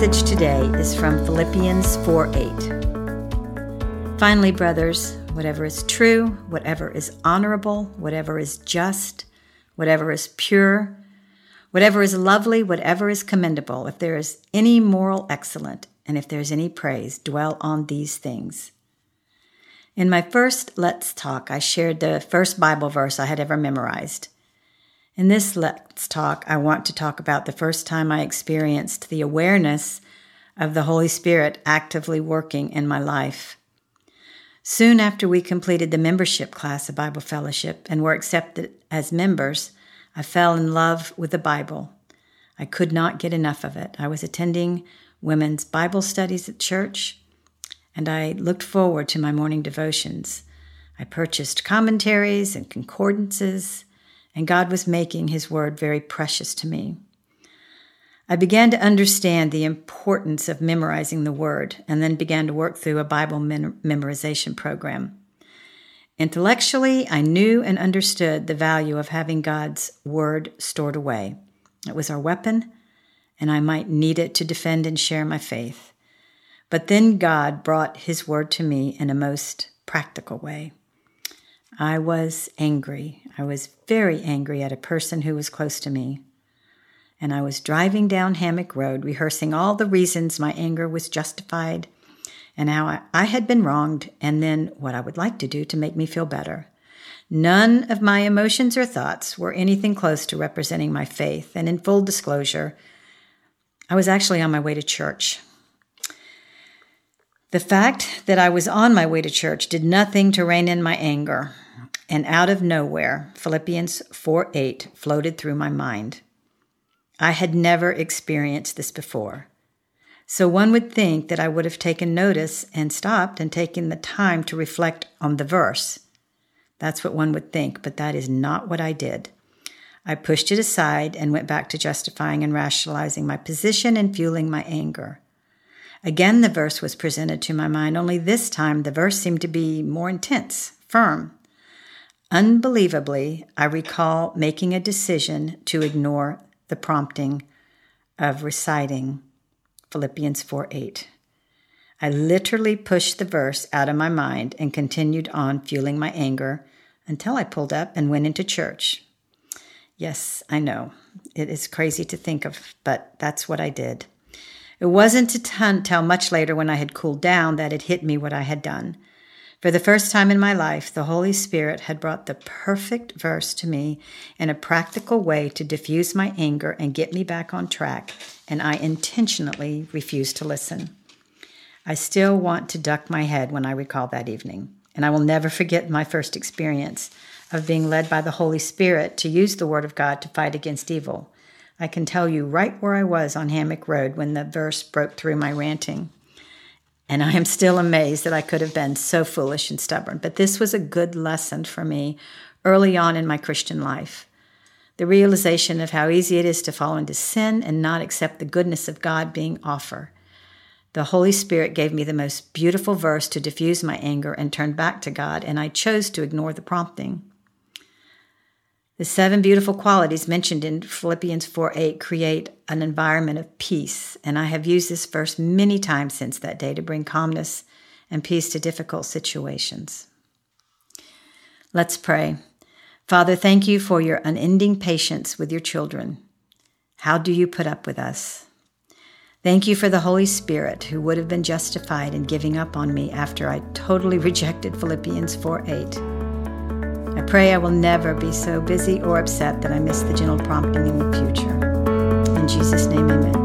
Our passage today is from Philippians 4 8. Finally, brothers, whatever is true, whatever is honorable, whatever is just, whatever is pure, whatever is lovely, whatever is commendable, if there is any moral excellence, and if there is any praise, dwell on these things. In my first Let's Talk, I shared the first Bible verse I had ever memorized. In this Let's Talk, I want to talk about the first time I experienced the awareness of the Holy Spirit actively working in my life. Soon after we completed the membership class of Bible Fellowship and were accepted as members, I fell in love with the Bible. I could not get enough of it. I was attending women's Bible studies at church, and I looked forward to my morning devotions. I purchased commentaries and concordances and God was making His Word very precious to me. I began to understand the importance of memorizing the Word and then began to work through a Bible memorization program. Intellectually, I knew and understood the value of having God's Word stored away. It was our weapon, and I might need it to defend and share my faith. But then God brought His Word to me in a most practical way. I was angry. I was very angry at a person who was close to me. And I was driving down Hammock Road, rehearsing all the reasons my anger was justified and how I, had been wronged, and then what I would like to do to make me feel better. None of my emotions or thoughts were anything close to representing my faith, and in full disclosure, I was actually on my way to church. The fact that I was on my way to church did nothing to rein in my anger and out of nowhere, Philippians 4 8 floated through my mind. I had never experienced this before. So one would think that I would have taken notice and stopped and taken the time to reflect on the verse. That's what one would think, but that is not what I did. I pushed it aside and went back to justifying and rationalizing my position and fueling my anger. Again, the verse was presented to my mind, only this time the verse seemed to be more intense, firm, Unbelievably, I recall making a decision to ignore the prompting of reciting Philippians 4 8. I literally pushed the verse out of my mind and continued on fueling my anger until I pulled up and went into church. Yes, I know. It is crazy to think of, but that's what I did. It wasn't until much later when I had cooled down that it hit me what I had done. For the first time in my life, the Holy Spirit had brought the perfect verse to me in a practical way to diffuse my anger and get me back on track, and I intentionally refused to listen. I still want to duck my head when I recall that evening, and I will never forget my first experience of being led by the Holy Spirit to use the Word of God to fight against evil. I can tell you right where I was on Hammock Road when the verse broke through my ranting. And I am still amazed that I could have been so foolish and stubborn. But this was a good lesson for me early on in my Christian life. The realization of how easy it is to fall into sin and not accept the goodness of God being offered. The Holy Spirit gave me the most beautiful verse to diffuse my anger and turn back to God, and I chose to ignore the prompting. The seven beautiful qualities mentioned in Philippians 4 8 create an environment of peace, and I have used this verse many times since that day to bring calmness and peace to difficult situations. Let's pray. Father, thank you for your unending patience with your children. How do you put up with us? Thank you for the Holy Spirit who would have been justified in giving up on me after I totally rejected Philippians 4 8. I pray I will never be so busy or upset that I miss the gentle prompting in the future. In Jesus' name, amen.